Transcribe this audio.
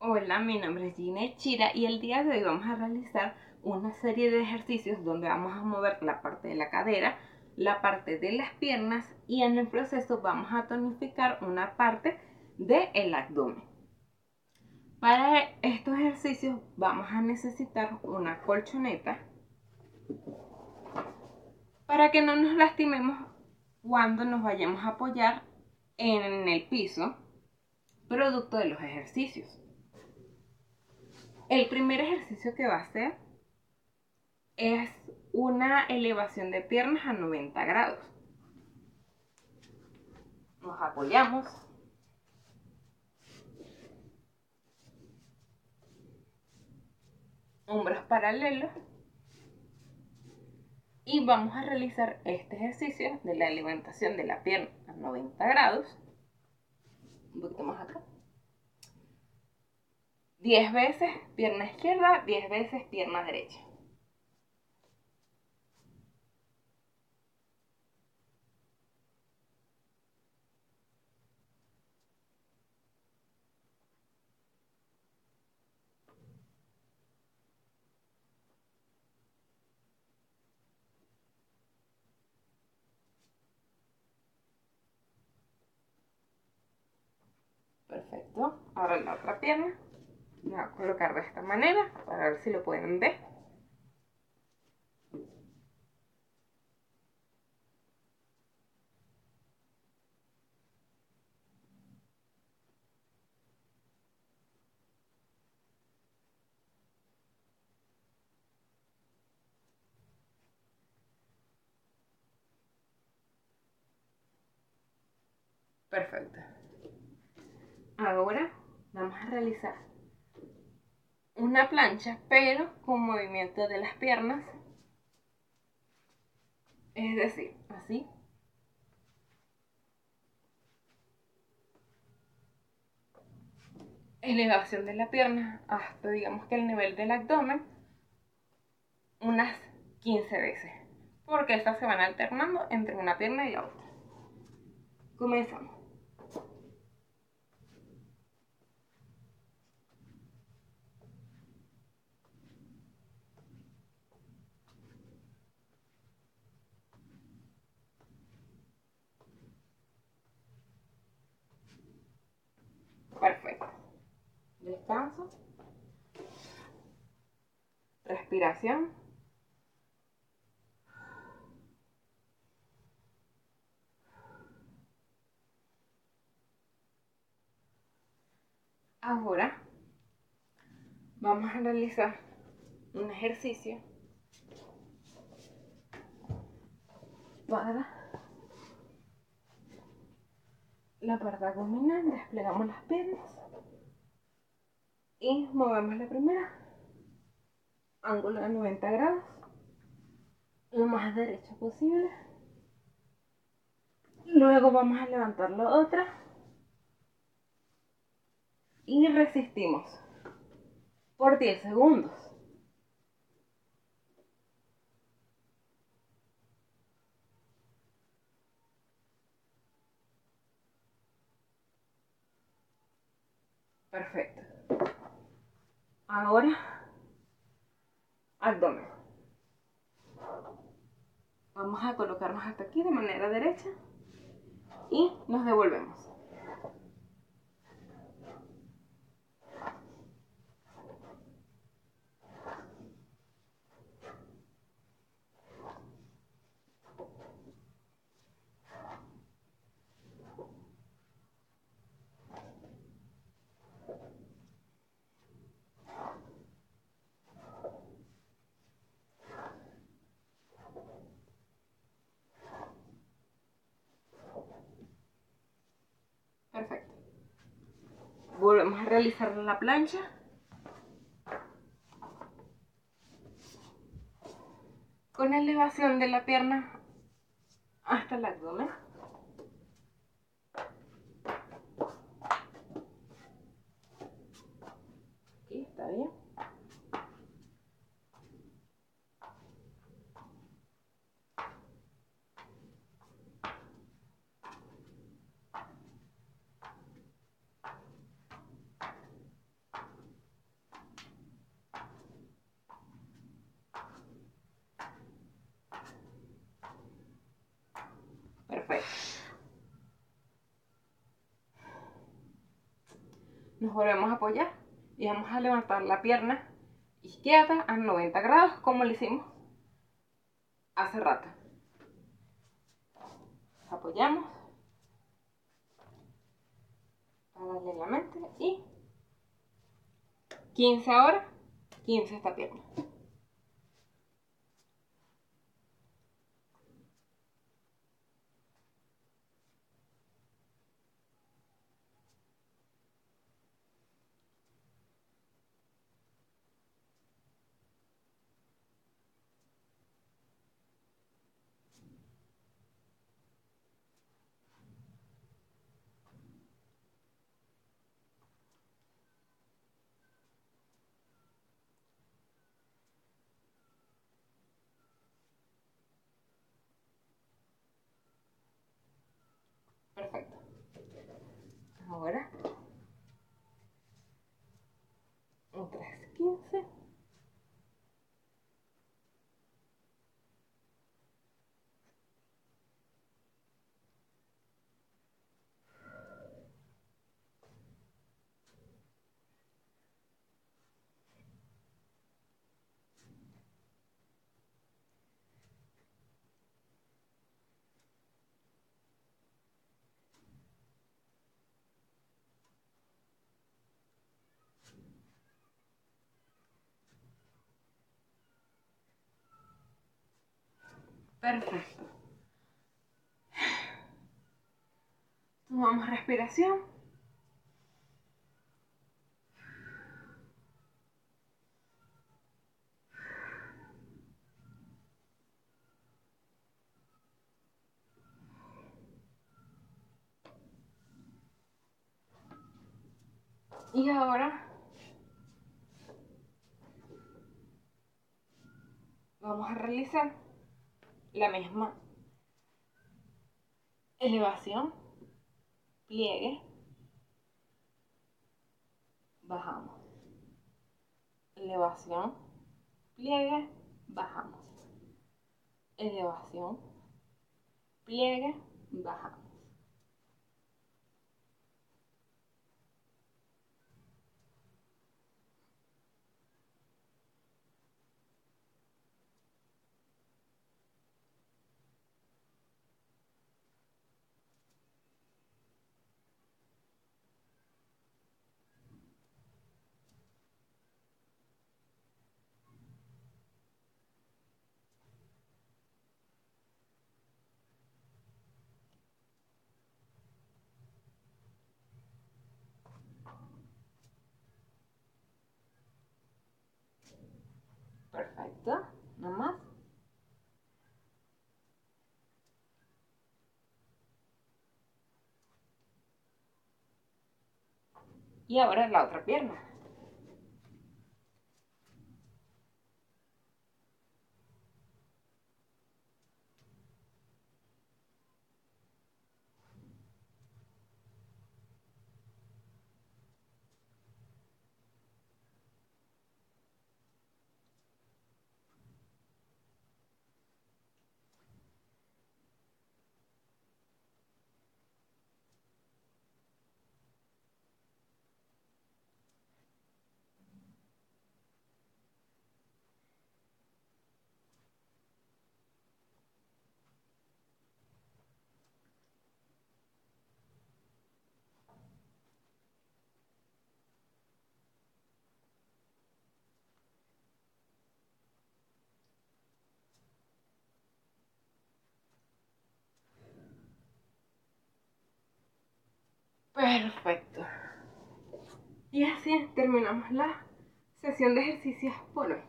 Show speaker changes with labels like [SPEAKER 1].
[SPEAKER 1] Hola, mi nombre es Gina Chira y el día de hoy vamos a realizar una serie de ejercicios donde vamos a mover la parte de la cadera, la parte de las piernas y en el proceso vamos a tonificar una parte del abdomen. Para estos ejercicios vamos a necesitar una colchoneta para que no nos lastimemos cuando nos vayamos a apoyar en el piso producto de los ejercicios. El primer ejercicio que va a hacer es una elevación de piernas a 90 grados. Nos apoyamos. Hombros paralelos. Y vamos a realizar este ejercicio de la levantación de la pierna a 90 grados. Un poquito más acá. 10 veces pierna izquierda, 10 veces pierna derecha. Perfecto. Ahora la otra pierna. Voy a colocar de esta manera para ver si lo pueden ver. Perfecto. Ahora vamos a realizar una plancha, pero con movimiento de las piernas. Es decir, así. Elevación de la pierna hasta digamos que el nivel del abdomen unas 15 veces. Porque estas se van alternando entre una pierna y la otra. Comenzamos. Descanso, respiración. Ahora vamos a realizar un ejercicio para la parte abdominal. Desplegamos las piernas y movemos la primera. Ángulo de 90 grados. Lo más derecho posible. Luego vamos a levantar la otra. Y resistimos por 10 segundos. Perfecto. Ahora, abdomen. Vamos a colocarnos hasta aquí de manera derecha y nos devolvemos. Volvemos a realizar la plancha. Con elevación de la pierna hasta el abdomen. Aquí está bien Nos volvemos a apoyar y vamos a levantar la pierna izquierda a 90 grados como lo hicimos hace rato. Apoyamos paralelamente y 15 ahora, 15 esta pierna. 15. Perfecto. Tomamos respiración. Y ahora vamos a realizar la misma elevación, pliegue, bajamos. Elevación, pliegue, bajamos. Elevación, pliegue, bajamos. Perfecto, nada más. Y ahora la otra pierna. Perfecto. Y así terminamos la sesión de ejercicios por hoy.